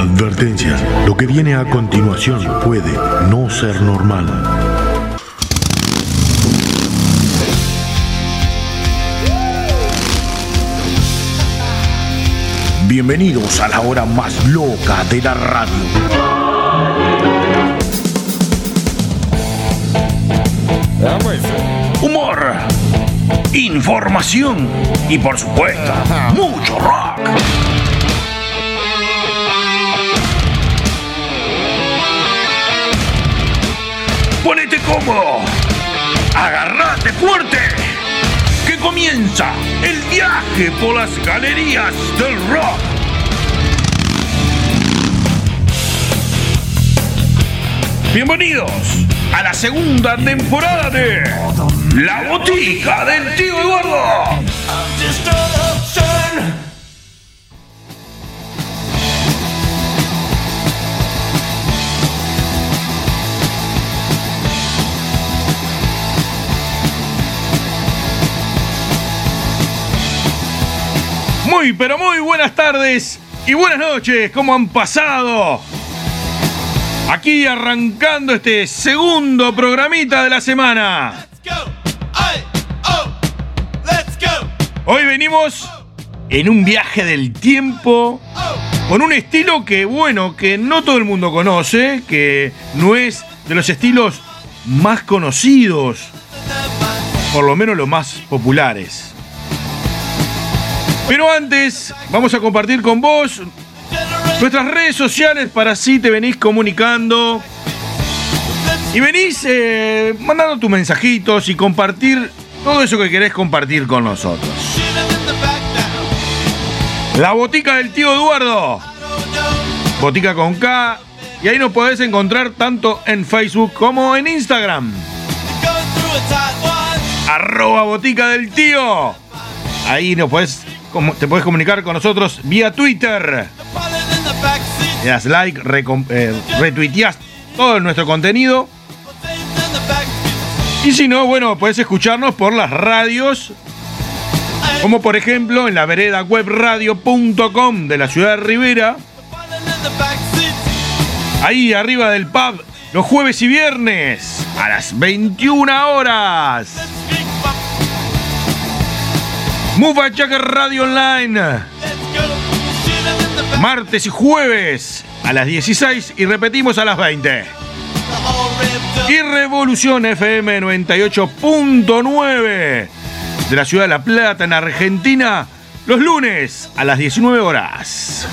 Advertencia, lo que viene a continuación puede no ser normal. Bienvenidos a la hora más loca de la radio. Humor, información y por supuesto, mucho rock. Ponete cómodo, agarrate fuerte, que comienza el viaje por las galerías del rock. Bienvenidos a la segunda temporada de La Botica del Tío Eduardo. Muy, pero muy buenas tardes y buenas noches. ¿Cómo han pasado? Aquí arrancando este segundo programita de la semana. Hoy venimos en un viaje del tiempo con un estilo que, bueno, que no todo el mundo conoce, que no es de los estilos más conocidos, por lo menos los más populares. Pero antes, vamos a compartir con vos nuestras redes sociales para así te venís comunicando y venís eh, mandando tus mensajitos y compartir todo eso que querés compartir con nosotros. La botica del tío Eduardo. Botica con K. Y ahí nos podés encontrar tanto en Facebook como en Instagram. Arroba botica del tío. Ahí nos podés, te podés comunicar con nosotros vía Twitter. Le das like, eh, retuiteás todo nuestro contenido. Y si no, bueno, puedes escucharnos por las radios, como por ejemplo en la vereda webradio.com de la ciudad de Rivera, ahí arriba del pub, los jueves y viernes a las 21 horas. Mufa Checker Radio Online, martes y jueves a las 16 y repetimos a las 20. Y Revolución FM 98.9 de la ciudad de La Plata, en Argentina, los lunes a las 19 horas.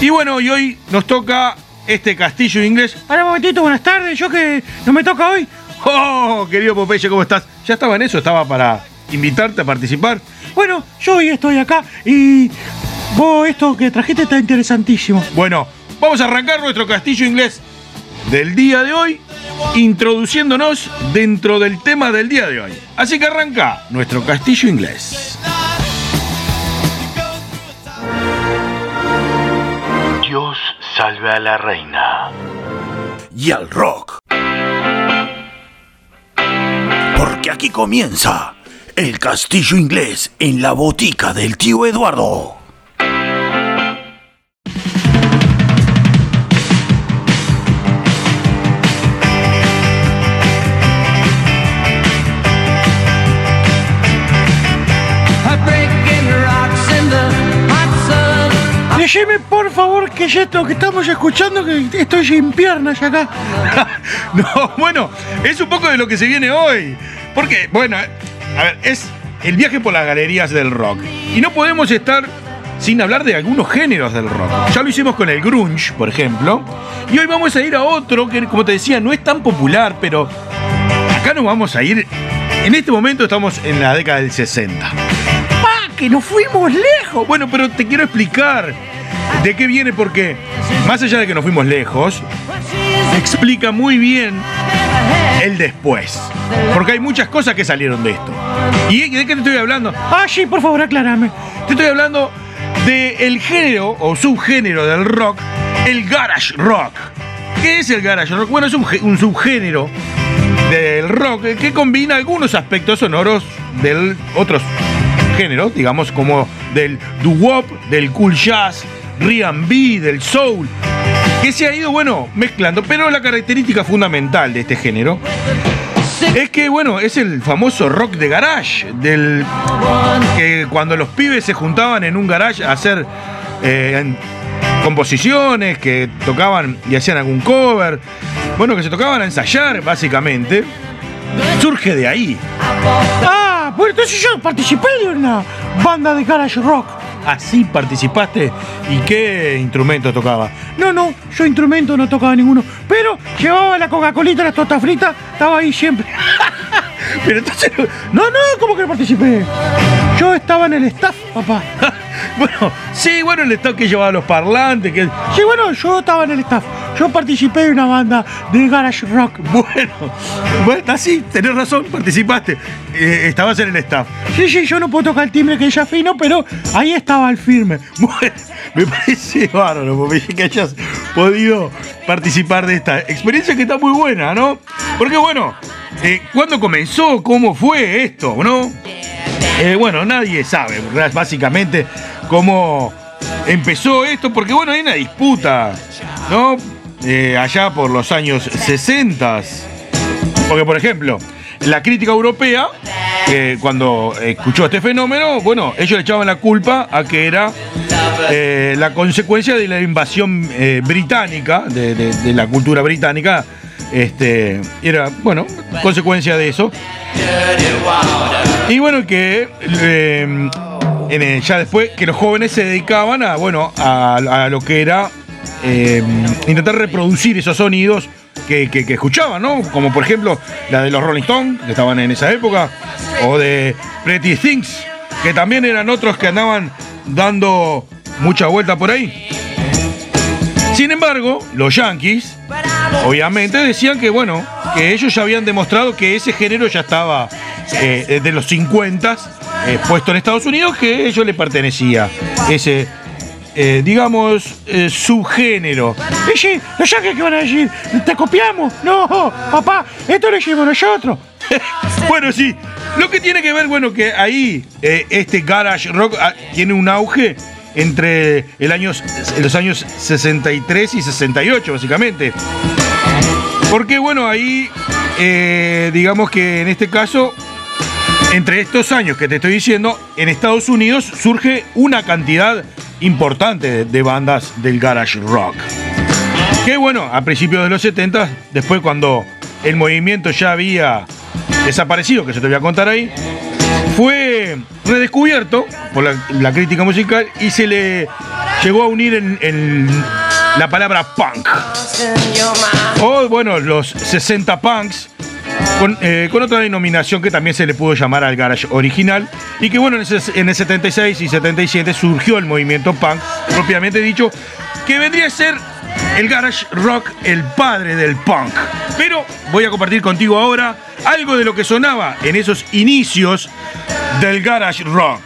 Y bueno, y hoy nos toca este castillo inglés. Para un momentito, buenas tardes. Yo que no me toca hoy. Oh, querido Popeye, ¿cómo estás? ¿Ya estaba en eso? ¿Estaba para invitarte a participar? Bueno, yo hoy estoy acá y vos esto que trajiste está interesantísimo. Bueno, vamos a arrancar nuestro castillo inglés del día de hoy, introduciéndonos dentro del tema del día de hoy. Así que arranca nuestro castillo inglés. Dios salve a la reina. Y al rock. Porque aquí comienza el castillo inglés en la botica del tío Eduardo. Decime por favor que ya esto que estamos escuchando, que estoy sin piernas acá. No, bueno, es un poco de lo que se viene hoy. Porque, bueno, a ver, es el viaje por las galerías del rock. Y no podemos estar sin hablar de algunos géneros del rock. Ya lo hicimos con el grunge, por ejemplo. Y hoy vamos a ir a otro que, como te decía, no es tan popular, pero acá nos vamos a ir. En este momento estamos en la década del 60. ¡Ah, que nos fuimos lejos! Bueno, pero te quiero explicar de qué viene, porque más allá de que nos fuimos lejos, explica muy bien el después. Porque hay muchas cosas que salieron de esto. ¿Y de qué te estoy hablando? Ah, por favor, aclárame. Te estoy hablando del género o subgénero del rock, el garage rock. ¿Qué es el garage rock? Bueno, es un, gé- un subgénero del rock que combina algunos aspectos sonoros del otros géneros, digamos como del doo-wop, del cool jazz R&B, del soul, que se ha ido, bueno, mezclando. Pero la característica fundamental de este género es que, bueno, es el famoso rock de garage, del que cuando los pibes se juntaban en un garage a hacer eh, composiciones, que tocaban y hacían algún cover, bueno, que se tocaban a ensayar, básicamente, surge de ahí. Ah, pues entonces yo participé de una banda de garage rock. Así participaste. ¿Y qué instrumento tocaba? No, no, yo instrumento no tocaba ninguno. Pero llevaba la Coca-Colita, la torta frita, estaba ahí siempre. Pero entonces. No, no, ¿cómo que participé? Yo estaba en el staff, papá. Bueno, sí, bueno, el staff que llevaba los parlantes, que. Sí, bueno, yo estaba en el staff. Yo participé de una banda de garage rock. Bueno, bueno, así, tenés razón, participaste. Eh, estabas en el staff. Sí, sí, yo no puedo tocar el timbre que ella fino, pero ahí estaba el firme. Bueno, me parece bárbaro, que hayas podido participar de esta experiencia que está muy buena, ¿no? Porque bueno, eh, ¿cuándo comenzó? ¿Cómo fue esto, no? Eh, bueno, nadie sabe, básicamente, cómo empezó esto, porque bueno, hay una disputa, ¿no? Eh, allá por los años 60. Porque, por ejemplo, la crítica europea, cuando escuchó este fenómeno, bueno, ellos le echaban la culpa a que era eh, la consecuencia de la invasión británica, de, la cultura británica. Este, era, bueno, consecuencia de eso. Y bueno, que ya después que los jóvenes se dedicaban a, bueno, a, lo que era eh, intentar reproducir esos sonidos que, escuchaban, ¿no? Como por ejemplo la de los Rolling Stones, que estaban en esa época, o de Pretty Things, que también eran otros que andaban dando mucha vuelta por ahí. Sin embargo, los Yankees, obviamente, decían que, bueno, que ellos ya habían demostrado que ese género ya estaba eh, de los 50 eh, puesto en Estados Unidos que ellos le pertenecía. Ese, eh, digamos, eh, subgénero. Oye, los yankees que van a decir, te copiamos. No, papá, esto lo hicimos nosotros. bueno, sí. Lo que tiene que ver, bueno, que ahí este garage rock ah, tiene un auge entre el año, los años 63 y 68, básicamente. Porque, bueno, ahí, digamos que en este caso, entre estos años que te estoy diciendo, en Estados Unidos surge una cantidad importante de, bandas del garage rock. Que bueno, a principios de los 70, después cuando el movimiento ya había desaparecido, que se te voy a contar ahí, fue redescubierto por la, crítica musical y se le llegó a unir en, la palabra punk. O bueno, los 60 punks eh, con, otra denominación que también se le pudo llamar al garage original y que bueno, en, el 76 y 77 surgió el movimiento punk, propiamente dicho, que vendría a ser el garage rock, el padre del punk. Pero voy a compartir contigo ahora algo de lo que sonaba en esos inicios del garage rock.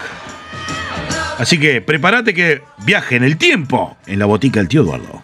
Así que prepárate que viaje en el tiempo en la botica del tío Eduardo.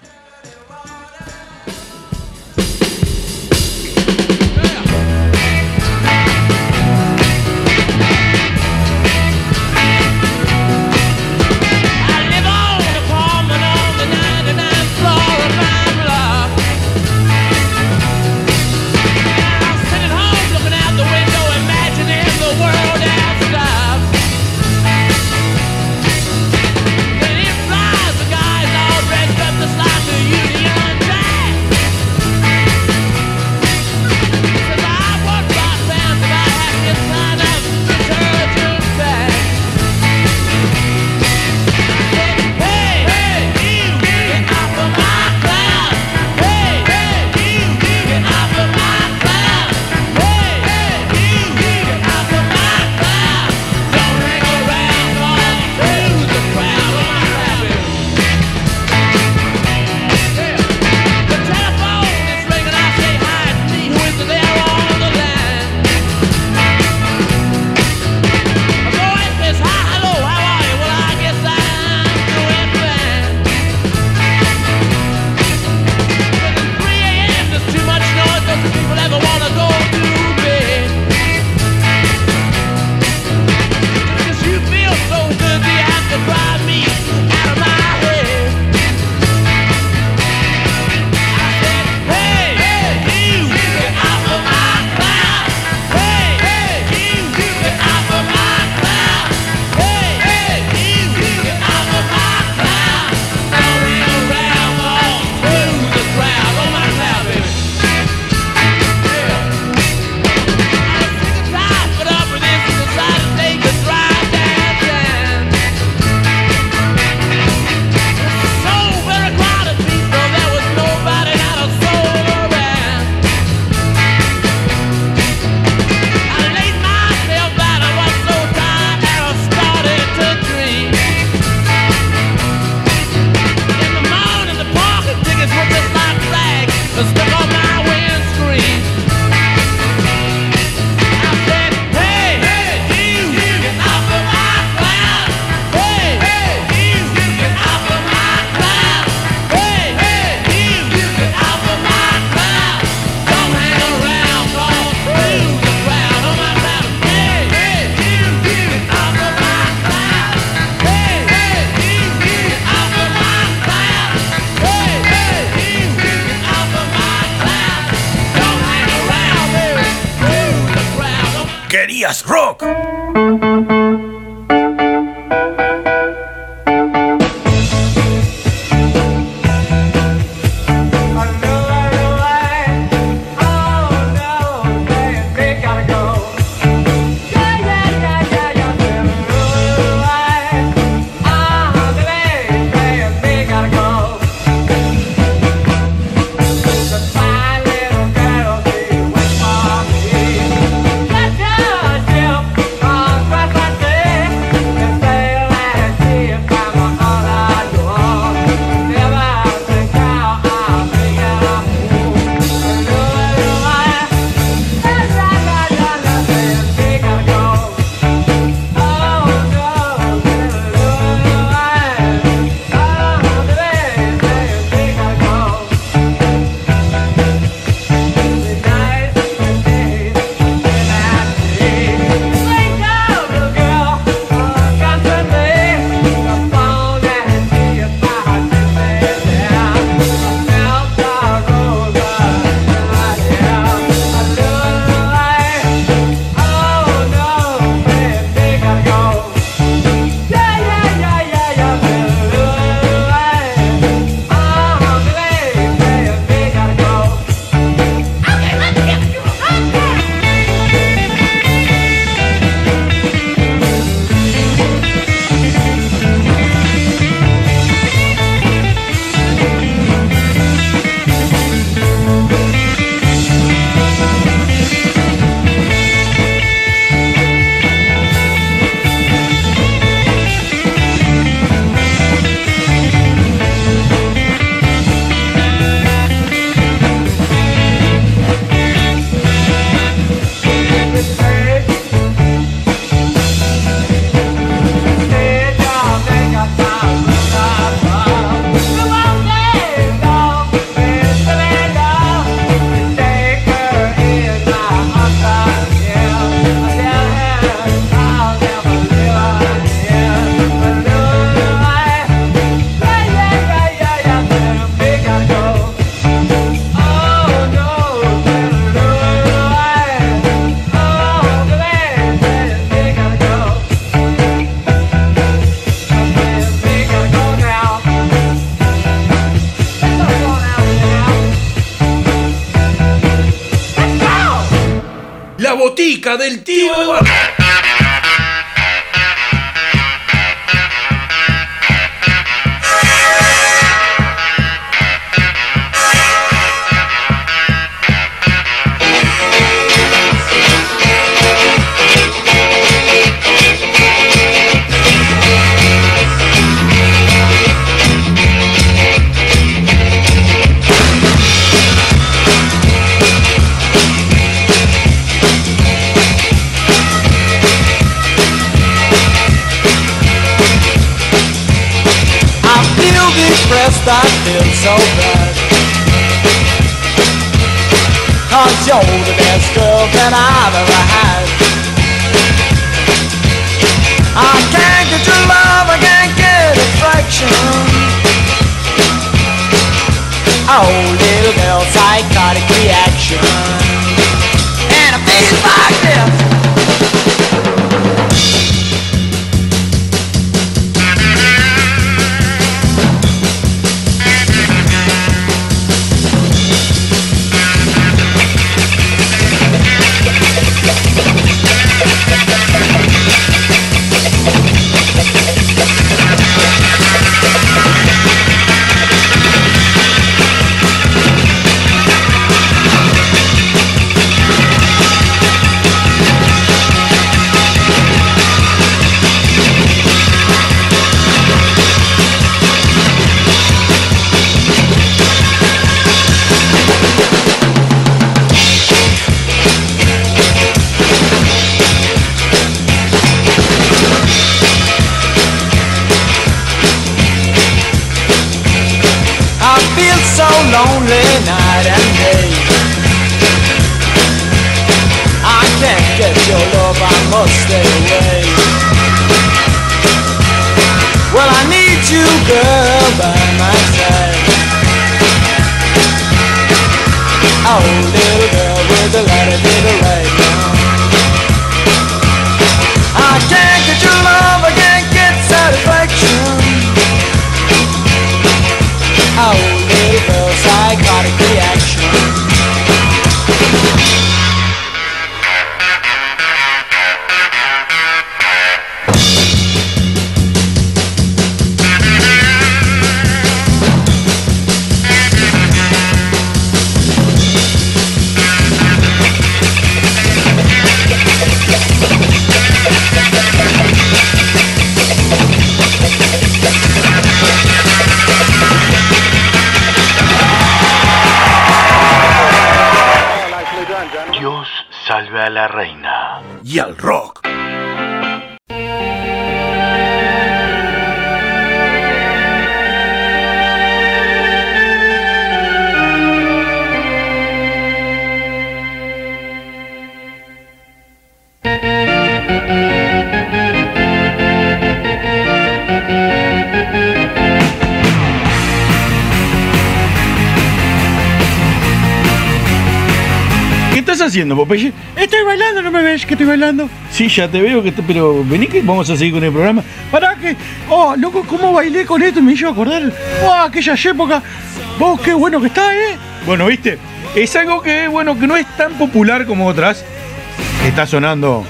chica del tío. You're the best girl that I've ever had. I can't get your love, I can't get affection. lonely night and day. I can't get your love, I must stay away. Well, I need you, girl, by my side. Oh, Popeye? Estoy bailando, ¿no me ves que estoy bailando? Sí, ya te veo, que te- pero vení que vamos a seguir con el programa. Pará que. Oh, loco, ¿cómo bailé con esto? Me hizo acordar. Oh, aquellas épocas. Vos, qué bueno que está, ¿eh? Bueno, viste, es algo que, bueno, que no es tan popular como otras. Está sonando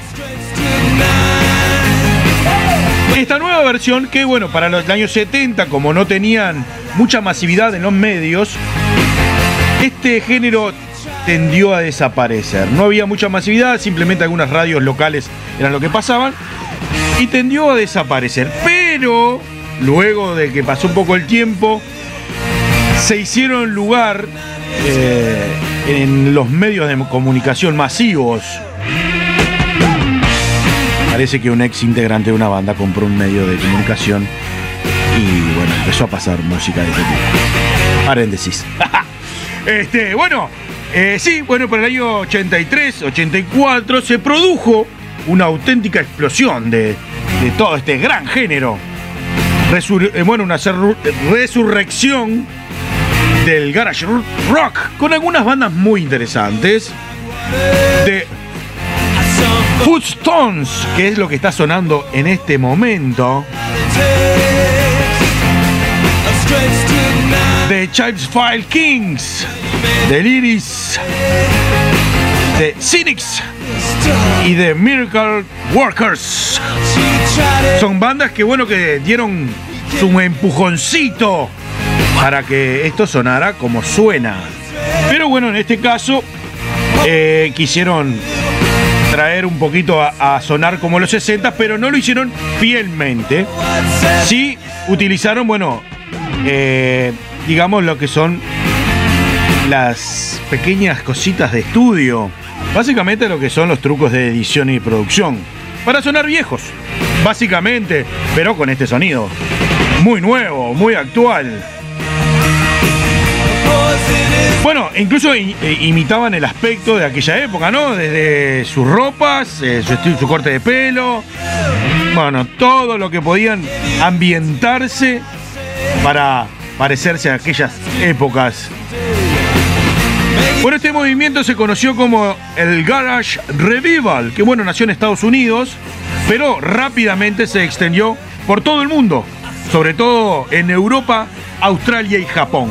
esta nueva versión que, bueno, para los años 70, como no tenían mucha masividad en los medios, este género tendió a desaparecer. No había mucha masividad, simplemente algunas radios locales eran lo que pasaban y tendió a desaparecer. Pero luego de que pasó un poco el tiempo, se hicieron lugar eh, en los medios de comunicación masivos. Parece que un ex integrante de una banda compró un medio de comunicación y bueno, empezó a pasar música de este tipo. Paréntesis. este, bueno, eh, sí, bueno, para el año 83, 84 se produjo una auténtica explosión de, todo este gran género. Eh, bueno, una resurrección del garage rock con algunas bandas muy interesantes. De Footstones, que es lo que está sonando en este momento. De Child's File Kings, de Lyris, de Cynics y de Miracle Workers. Son bandas que bueno que dieron su empujoncito para que esto sonara como suena. Pero bueno, en este caso eh, quisieron traer un poquito a, a sonar como los 60, pero no lo hicieron fielmente. Sí utilizaron, bueno, eh, digamos lo que son las pequeñas cositas de estudio. Básicamente lo que son los trucos de edición y producción. Para sonar viejos, básicamente, pero con este sonido. Muy nuevo, muy actual. Bueno, incluso imitaban el aspecto de aquella época, ¿no? Desde sus ropas, eh, su, su corte de pelo, bueno, todo lo que podían ambientarse para parecerse a aquellas épocas. Bueno, este movimiento se conoció como el Garage Revival, que bueno, nació en Estados Unidos, pero rápidamente se extendió por todo el mundo, sobre todo en Europa, Australia y Japón.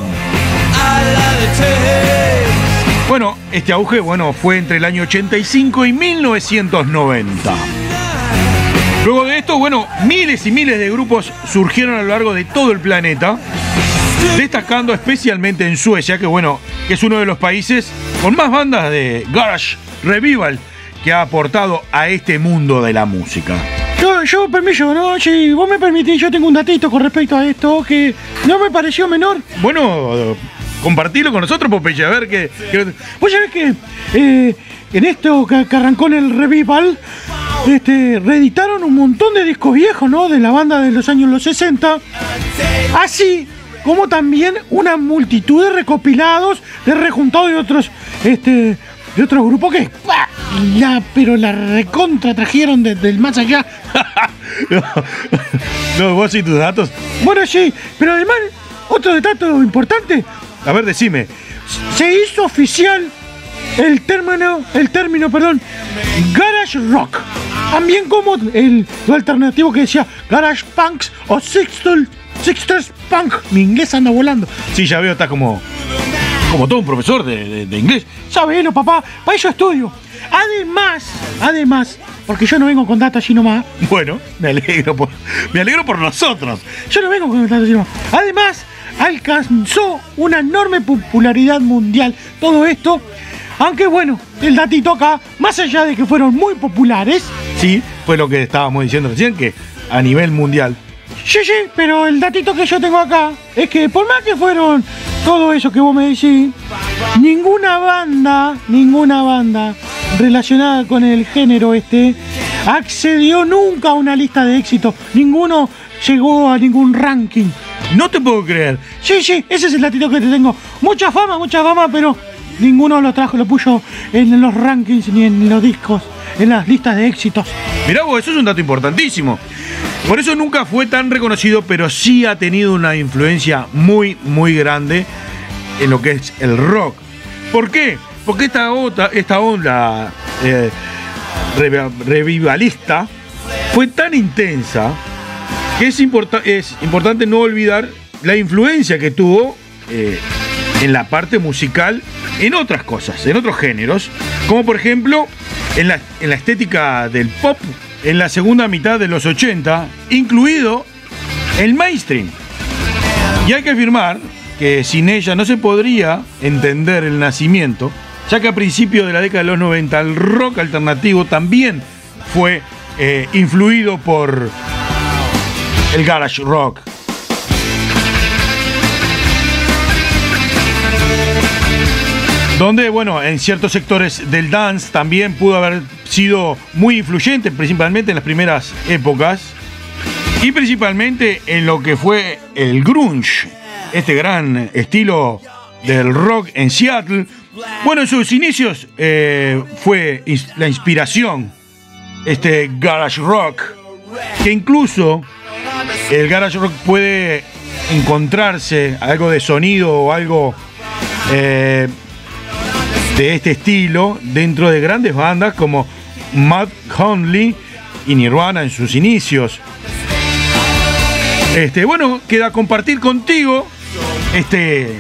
Bueno, este auge bueno, fue entre el año 85 y 1990. Luego de esto, bueno, miles y miles de grupos surgieron a lo largo de todo el planeta, destacando especialmente en Suecia, que bueno, que es uno de los países con más bandas de garage revival que ha aportado a este mundo de la música. Yo, yo, permiso, ¿no? Si vos me permitís, yo tengo un datito con respecto a esto que no me pareció menor. Bueno, compartirlo con nosotros, Popeye, a ver qué. Vos sabés que eh, en esto que, que arrancó en el revival, este, reeditaron un montón de discos viejos, ¿no? De la banda de los años los 60. Así como también una multitud de recopilados, de rejuntados de otros, este, de otros grupos que, ¡pah! la, pero la recontra trajeron desde el más allá. no, no, vos y tus datos. Bueno, sí, pero además, otro dato importante, A ver, decime. se hizo oficial el término, el término, perdón, garage rock. También como el lo alternativo que decía garage punks o sixtel, sixters punk. Mi inglés anda volando. Sí, ya veo, estás como. Como todo un profesor de, de- de inglés. Sabelo, papá, para eso estudio. Además, además, porque yo no vengo con datos así nomás. Bueno, me alegro por, me alegro por nosotros. Yo no vengo con datos así nomás. Además, alcanzó una enorme popularidad mundial todo esto. Aunque bueno, el datito acá, más allá de que fueron muy populares, Sí, fue lo que estábamos diciendo recién, que a nivel mundial. Sí, sí, pero el datito que yo tengo acá es que por más que fueron todo eso que vos me decís, ninguna banda, ninguna banda relacionada con el género este accedió nunca a una lista de éxitos. Ninguno llegó a ningún ranking. No te puedo creer. Sí, sí, ese es el latito que te tengo. Mucha fama, mucha fama, pero ninguno lo trajo, lo puso en los rankings ni en los discos, en las listas de éxitos. Mirá vos, eso es un dato importantísimo. Por eso nunca fue tan reconocido, pero sí ha tenido una influencia muy, muy grande en lo que es el rock. ¿Por qué? Porque esta, esta onda eh, revivalista fue tan intensa que es, es, importante no olvidar la influencia que tuvo eh, en la parte musical en otras cosas, en otros géneros, como por ejemplo en la, en la estética del pop en la segunda mitad de los 80, incluido el mainstream. Y hay que afirmar que sin ella no se podría entender el nacimiento, ya que a principios de la década de los 90 el rock alternativo también fue eh, influido por el garage rock. Donde, bueno, en ciertos sectores del dance también pudo haber sido muy influyente, principalmente en las primeras épocas, y principalmente en lo que fue el grunge, este gran estilo del rock en Seattle. Bueno, en sus inicios eh, fue la inspiración, este garage rock, que incluso el garage rock puede encontrarse algo de sonido o algo eh, de este estilo dentro de grandes bandas como Matt Conley y Nirvana en sus inicios. Este, bueno, queda compartir contigo este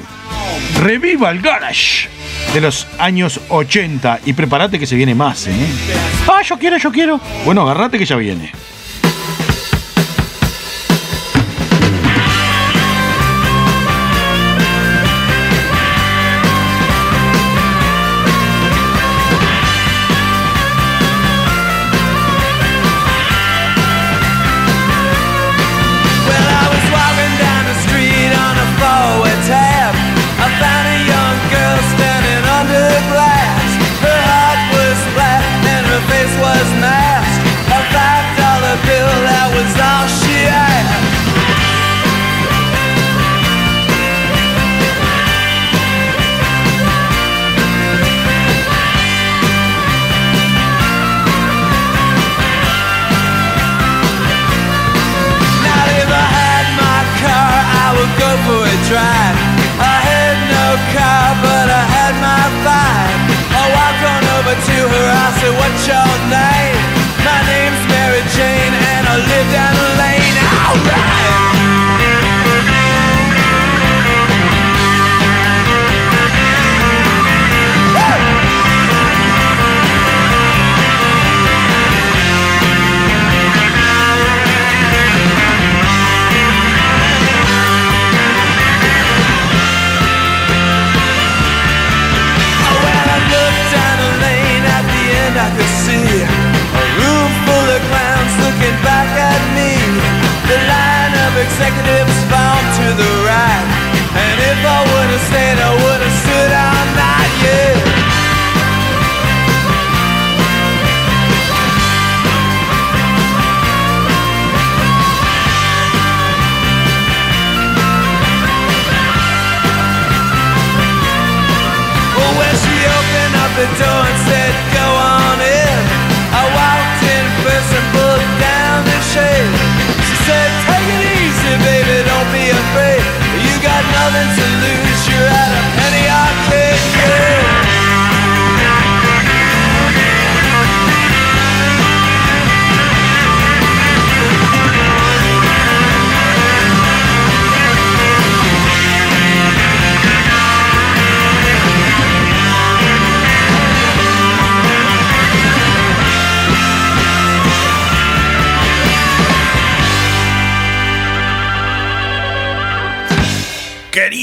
Reviva el Garage de los años 80 y prepárate que se viene más, ¿eh? Ah, yo quiero, yo quiero. Bueno, agarrate que ya viene.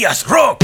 Yes, Rock.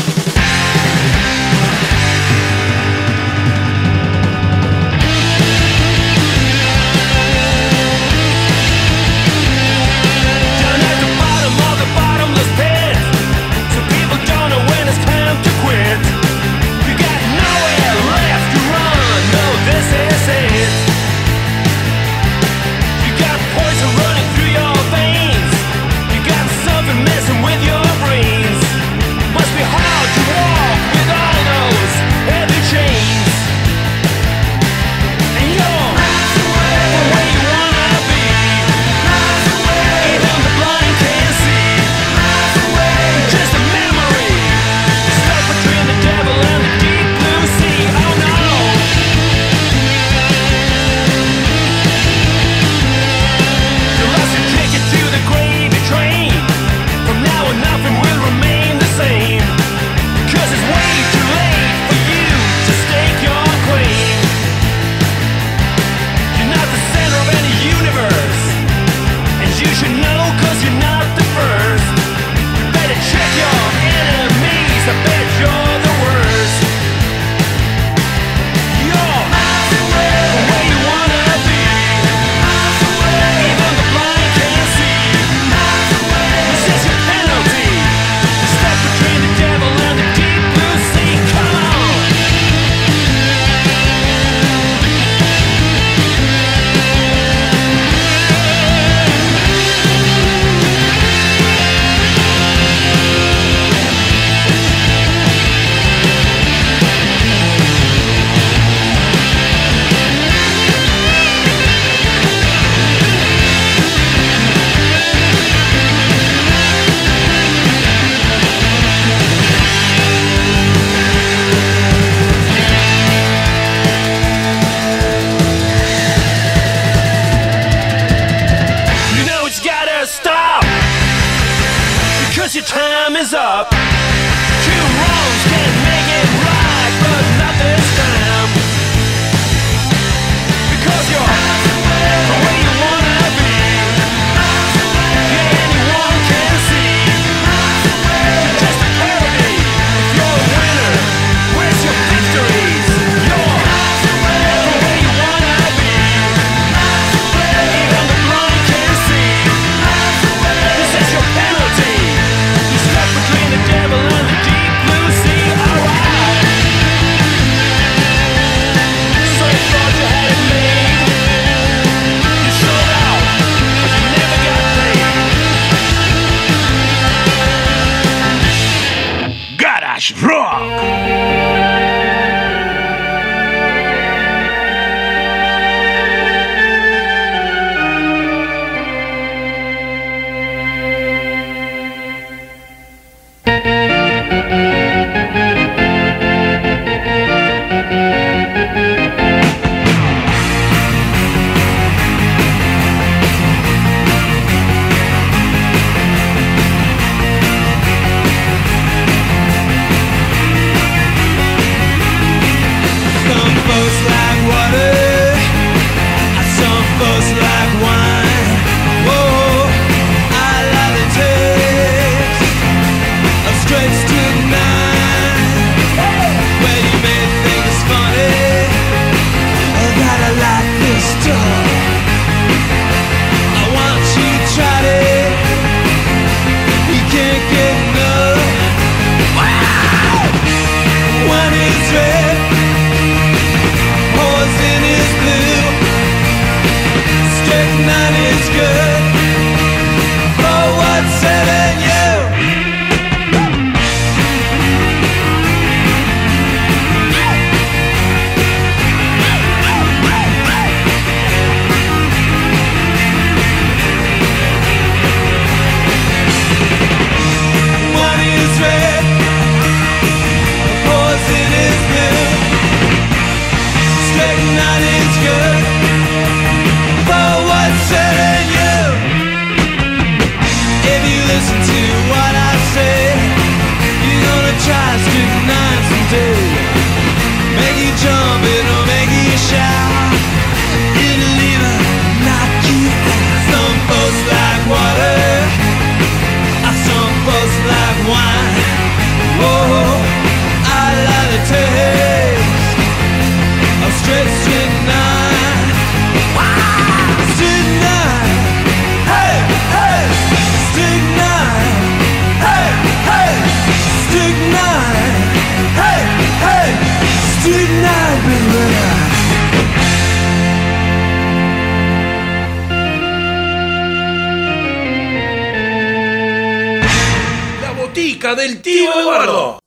Del tío Eduardo.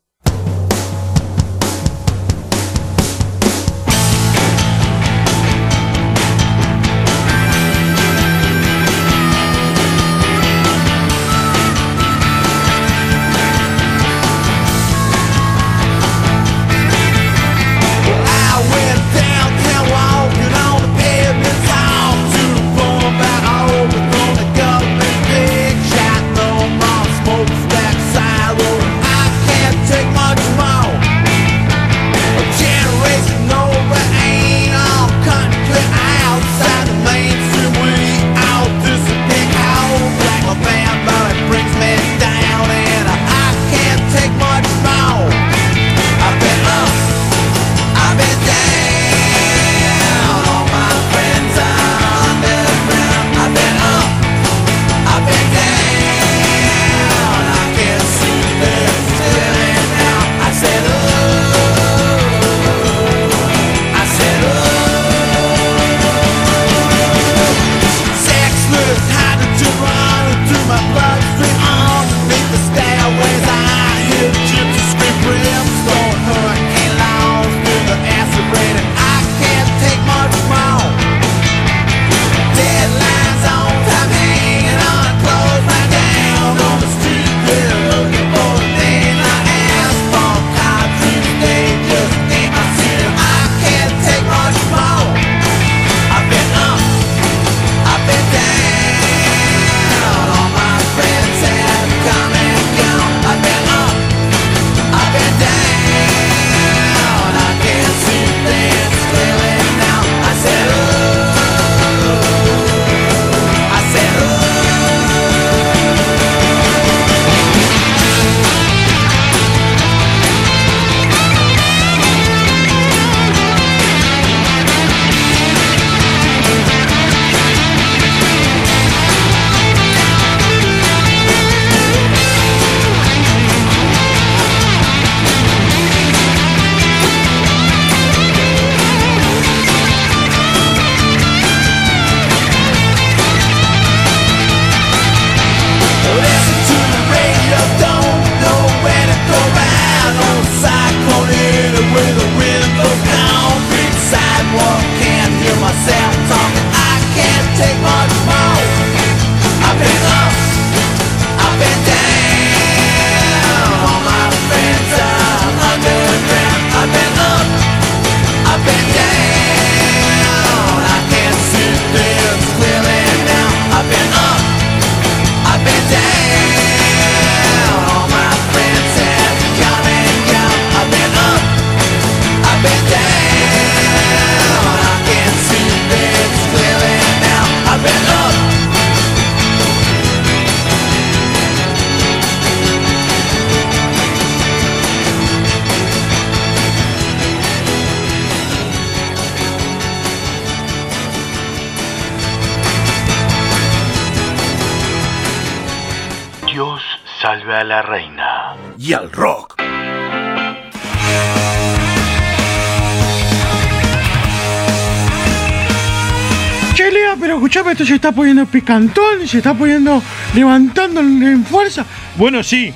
Escuchame, esto se está poniendo picantón, se está poniendo levantando en fuerza. Bueno, sí.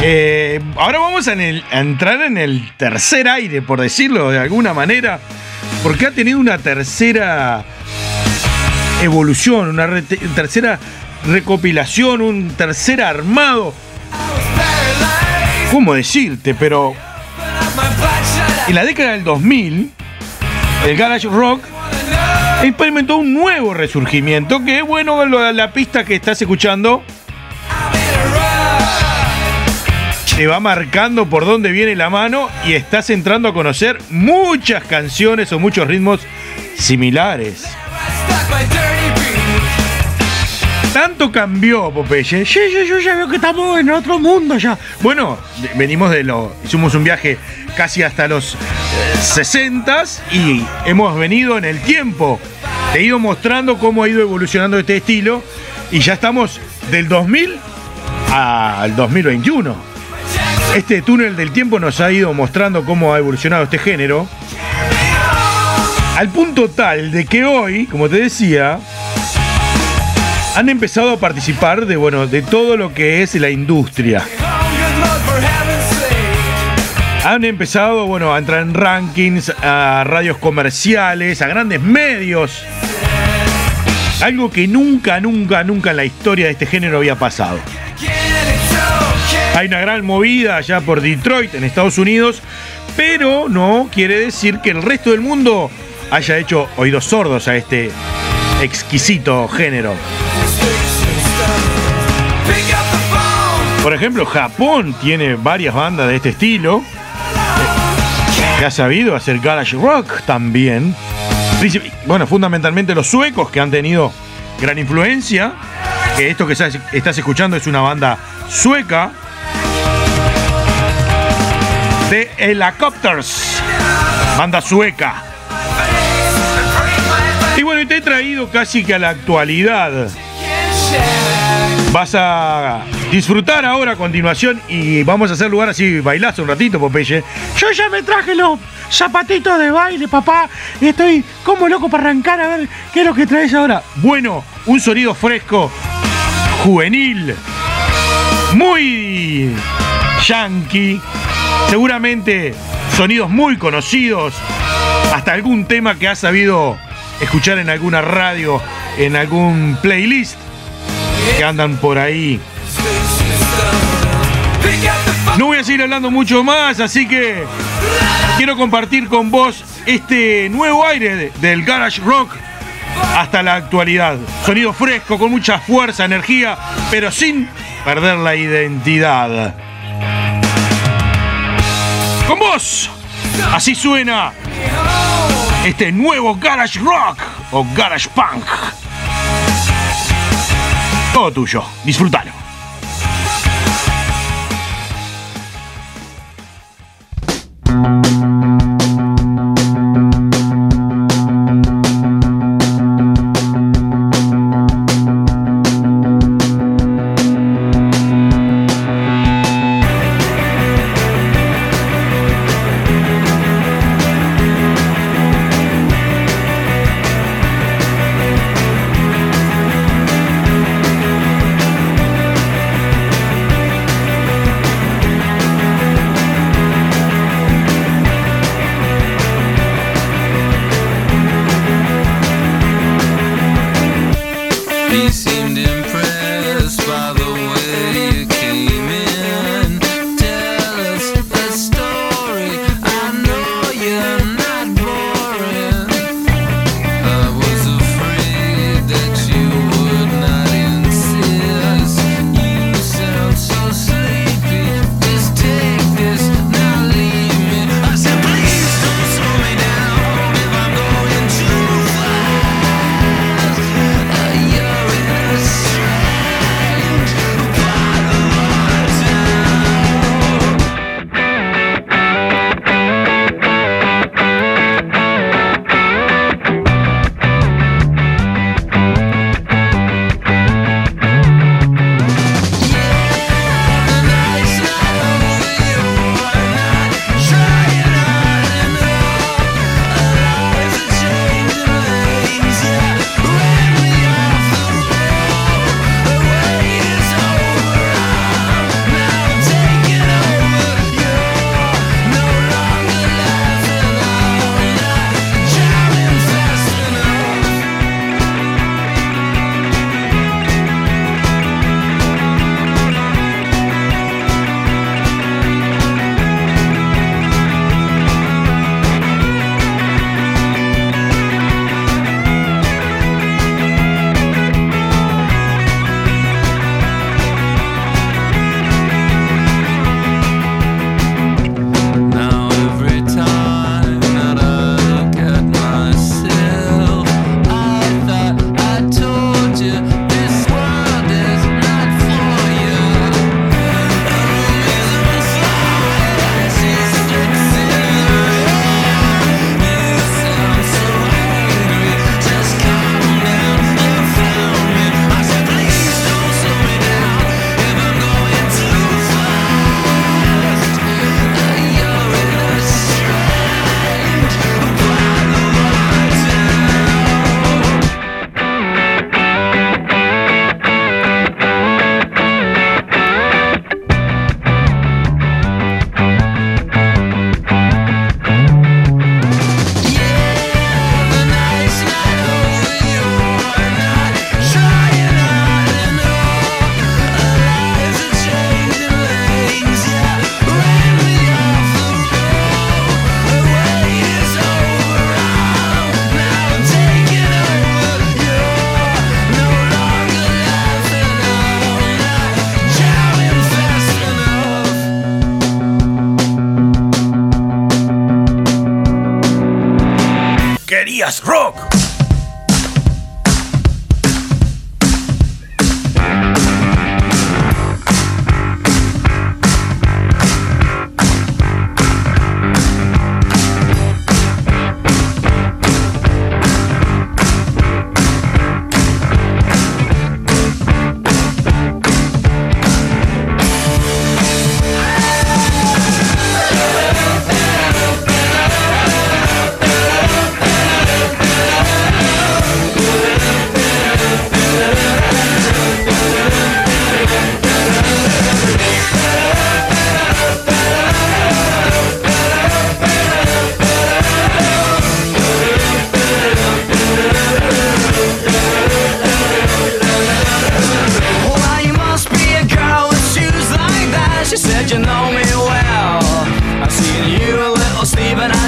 Eh, ahora vamos a, a entrar en el tercer aire, por decirlo de alguna manera, porque ha tenido una tercera evolución, una tercera recopilación, un tercer armado. ¿Cómo decirte? Pero en la década del 2000, el garage rock experimentó un nuevo resurgimiento que, bueno, lo- la pista que estás escuchando te va marcando por dónde viene la mano y estás entrando a conocer muchas canciones o muchos ritmos similares. Tanto cambió Popeye. Sí, sí, yo ya veo que estamos en otro mundo ya. Bueno, venimos de lo. Hicimos un viaje casi hasta los 60 y hemos venido en el tiempo. Te he ido mostrando cómo ha ido evolucionando este estilo y ya estamos del 2000 al 2021. Este túnel del tiempo nos ha ido mostrando cómo ha evolucionado este género. Al punto tal de que hoy, como te decía, han empezado a participar de, bueno, de todo lo que es la industria. Han empezado, bueno, a entrar en rankings, a radios comerciales, a grandes medios. Algo que nunca, nunca, nunca en la historia de este género había pasado. Hay una gran movida allá por Detroit, en Estados Unidos, pero no quiere decir que el resto del mundo haya hecho oídos sordos a este exquisito género. Por ejemplo, Japón tiene varias bandas de este estilo. Que ha sabido hacer garage rock también. Bueno, fundamentalmente los suecos que han tenido gran influencia. Que esto que estás escuchando es una banda sueca. De Helicopters. Banda sueca. Y bueno, te he traído casi que a la actualidad. Vas a disfrutar ahora a continuación y vamos a hacer lugar así, bailás un ratito, Popeye. Yo ya me traje los zapatitos de baile, papá. Y estoy como loco para arrancar a ver qué es lo que traes ahora. Bueno, un sonido fresco, juvenil, muy yankee, seguramente sonidos muy conocidos, hasta algún tema que has sabido escuchar en alguna radio, en algún playlist que andan por ahí. No voy a seguir hablando mucho más, así que quiero compartir con vos este nuevo aire de- del garage rock hasta la actualidad. Sonido fresco, con mucha fuerza, energía, pero sin perder la identidad. Con vos, así suena este nuevo garage rock o garage punk. Ho tu ciò.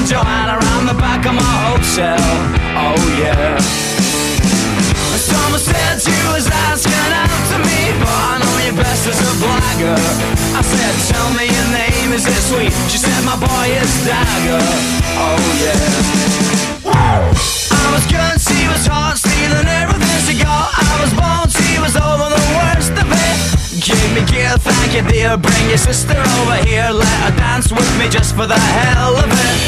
Joanna around the back of my hotel. Oh yeah. Someone said you was asking out to me, but I know you best as a blagger. I said, tell me your name, is it sweet? She said, my boy is Dagger. Oh yeah. I was good, she was hot, everything. I was bold, she was over the worst of it. Give me gear, thank you dear. Bring your sister over here, let her dance with me just for the hell of it.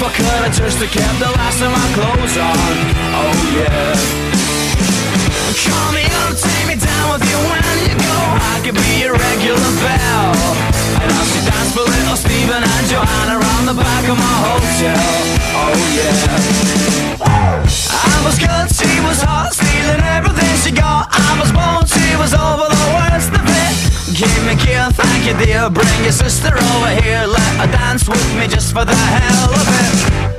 If I could. I just have kept the last of my clothes on. Oh yeah. Call me up, take me down with you when you go. I could be your regular bell. And I'll see dance for little Stephen and Joanna around the back of my hotel. Oh yeah. I was good, she was hot, stealing everything she got. I was bold, she was over the worst of it. Give me gear, thank you dear. Bring your sister over here, let her dance with me just for the hell of it.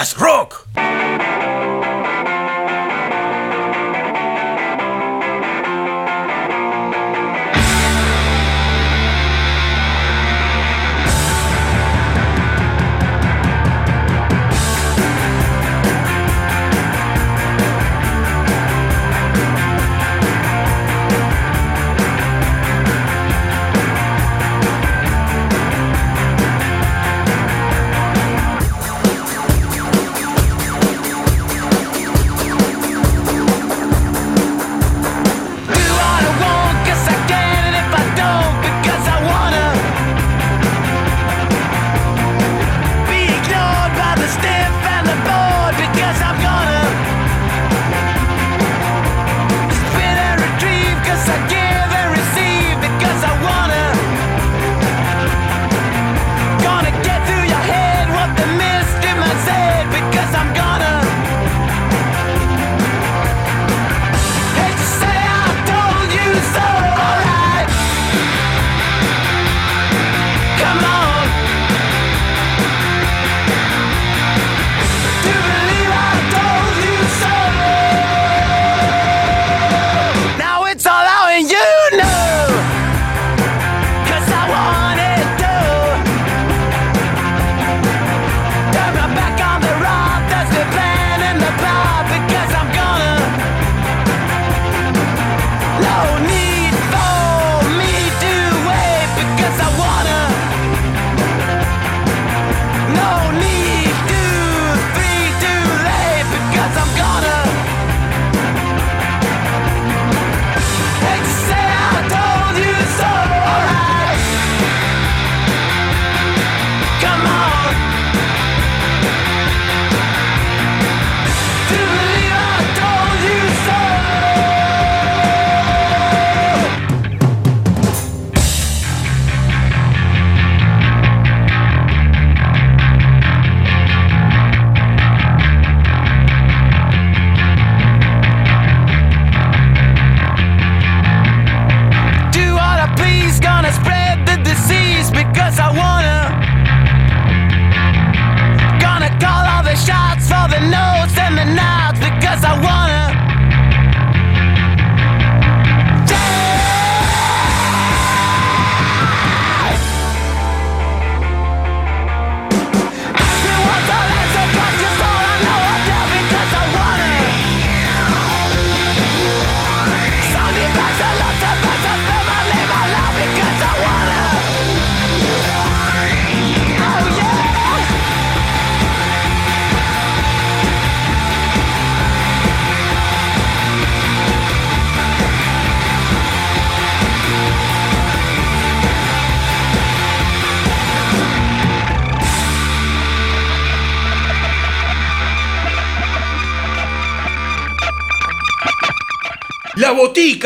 Querías rock.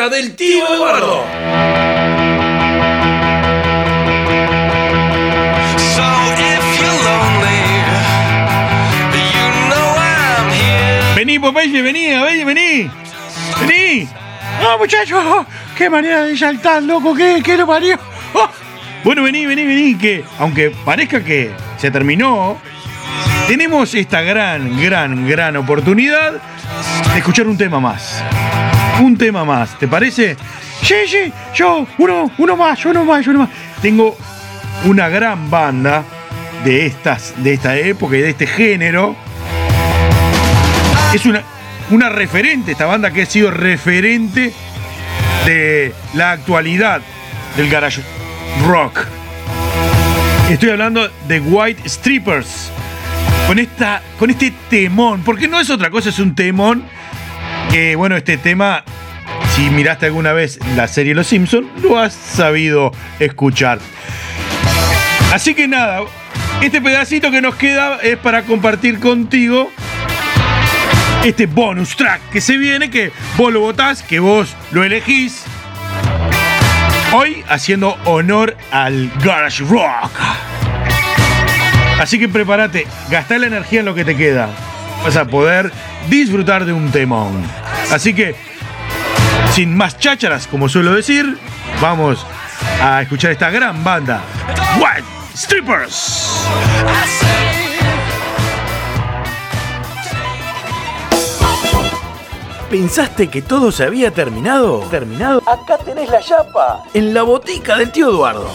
Del tío Eduardo. Vení, Popeye, vení, vení, vení. Vení. ¡Ah, muchachos! ¡Qué manera de saltar, loco! ¡Qué, qué lo parió! ¡Oh! Bueno, vení, vení, vení, que aunque parezca que se terminó, tenemos esta gran, gran, gran oportunidad de escuchar un tema más. Un tema más, ¿te parece? Sí, sí, yo, uno, uno más, uno más, uno más. Tengo una gran banda de estas, de esta época y de este género. Es una, una referente, esta banda que ha sido referente de la actualidad del garage rock. Estoy hablando de White Strippers. Con, esta, con este temón, porque no es otra cosa, es un temón bueno, este tema, si miraste alguna vez la serie Los Simpsons, lo has sabido escuchar. Así que nada, este pedacito que nos queda es para compartir contigo este bonus track que se viene, que vos lo votás, que vos lo elegís. Hoy haciendo honor al Garage Rock. Así que prepárate, gastá la energía en lo que te queda. Vas a poder disfrutar de un temón. Así que, sin más chácharas, como suelo decir, vamos a escuchar esta gran banda, White Strippers. ¿Pensaste que todo se había terminado? ¿Terminado? Acá tenés la chapa, en la botica del tío Eduardo.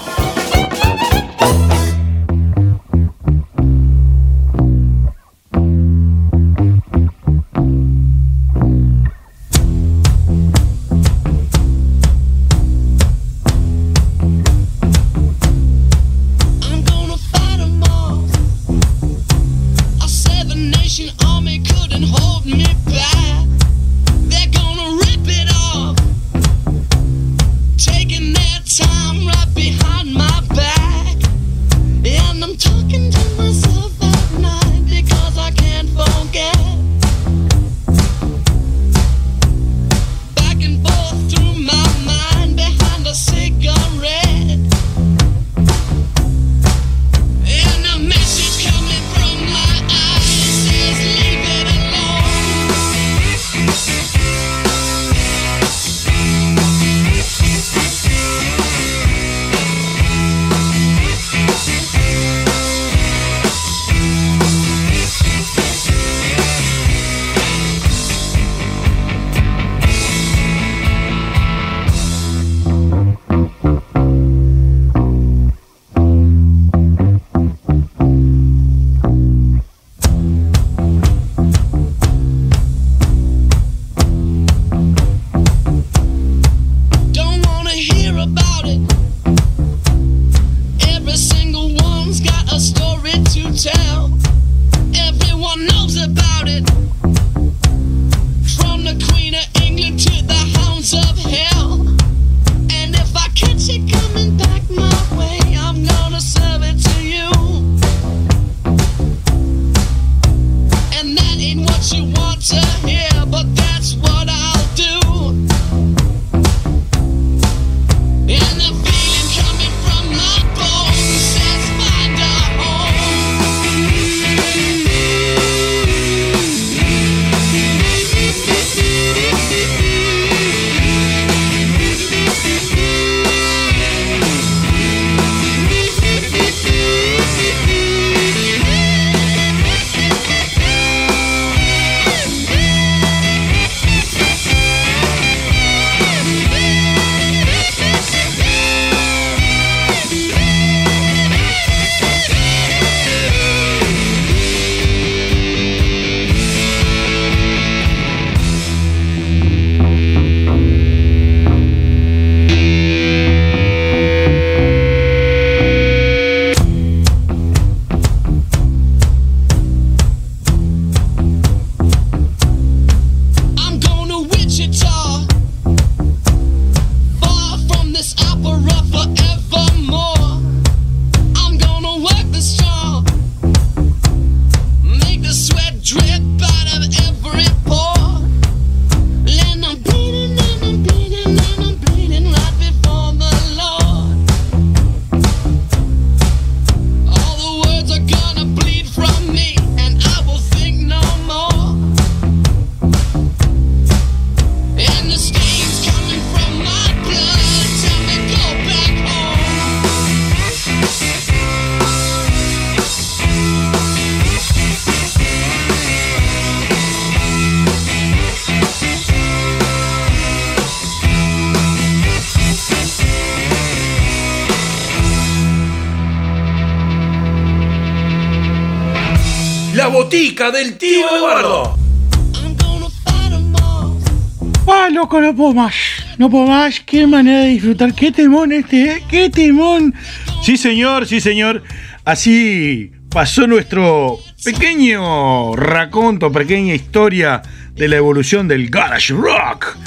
Puedo más. No puedo más. Qué manera de disfrutar. Qué temón este, ¿eh? Qué temón. Sí, señor, sí, señor. Así pasó nuestro pequeño raconto, pequeña historia de la evolución del garage rock.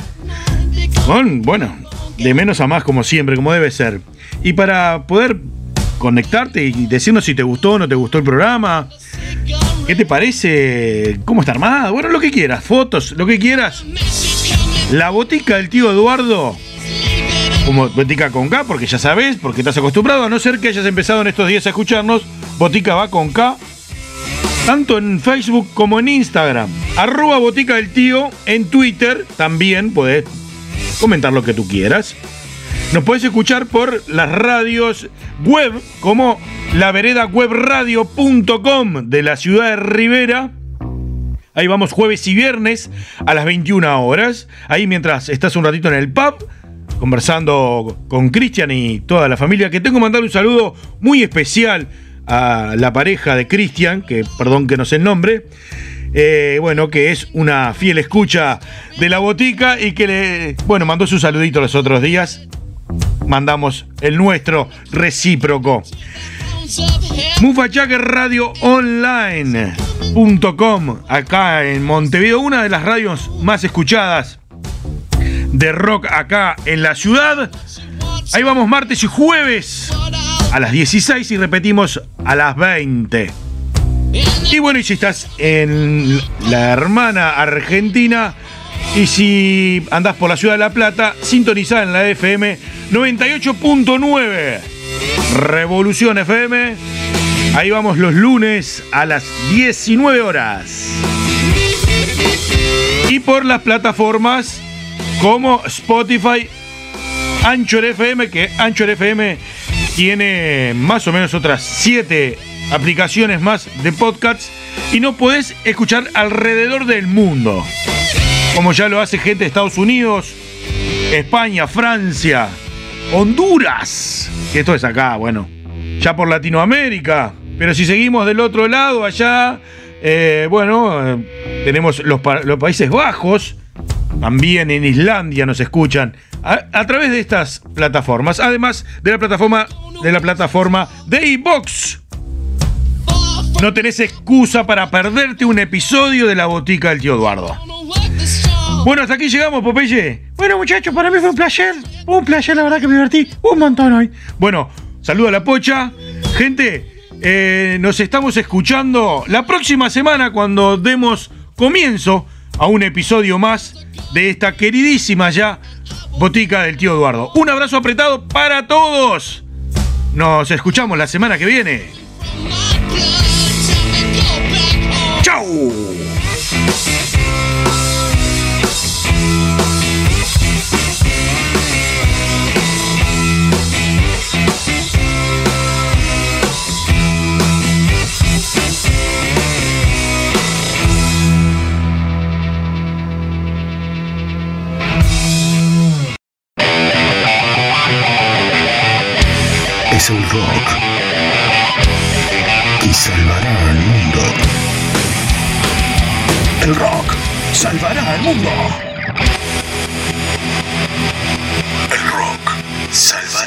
Bueno, de menos a más como siempre, como debe ser. Y para poder conectarte y decirnos si te gustó o no te gustó el programa, qué te parece, cómo está armado, bueno, lo que quieras, fotos, lo que quieras. La botica del tío Eduardo como Botica con K, porque ya sabes, porque estás acostumbrado, a no ser que hayas empezado en estos días a escucharnos, Botica va con K, tanto en Facebook como en Instagram. Arroba Botica del Tío, en Twitter también podés comentar lo que tú quieras. Nos puedes escuchar por las radios web, como la vereda webradio.com de la ciudad de Rivera, Ahí vamos jueves y viernes a las 21 horas. Ahí mientras estás un ratito en el pub, conversando con Cristian y toda la familia, que tengo que mandar un saludo muy especial a la pareja de Cristian, que perdón que no sé el nombre. eh, bueno, que es una fiel escucha de la botica y que le, bueno, mandó su saludito los otros días. Mandamos el nuestro recíproco. Mufachaque Radio Online.com, acá en Montevideo, una de las radios más escuchadas de rock acá en la ciudad. Ahí vamos martes y jueves a las 16 y repetimos a las 20. Y bueno, y si estás en la hermana Argentina y si andás por la ciudad de La Plata, sintonizá en la FM 98.9. Revolución FM. Ahí vamos los lunes a las 19 horas. Y por las plataformas como Spotify, Anchor FM, que Anchor FM tiene más o menos otras 7 aplicaciones más de podcasts y no podés escuchar alrededor del mundo. Como ya lo hace gente de Estados Unidos, España, Francia, Honduras. Que esto es acá, bueno, ya por Latinoamérica. Pero si seguimos del otro lado, allá, eh, bueno, eh, tenemos los, pa- los Países Bajos, también en Islandia nos escuchan a, a través de estas plataformas, además de la plataforma de la plataforma de iBox. No tenés excusa para perderte un episodio de la botica del tío Eduardo. Bueno, hasta aquí llegamos, Popeye. Bueno, muchachos, para mí fue un placer. Un placer, la verdad que me divertí un montón hoy. Bueno, saludo a la pocha. Gente, eh, nos estamos escuchando la próxima semana cuando demos comienzo a un episodio más de esta queridísima ya botica del tío Eduardo. Un abrazo apretado para todos. Nos escuchamos la semana que viene. es el rock y salvará al mundo. El rock salvará al mundo. El rock salvará.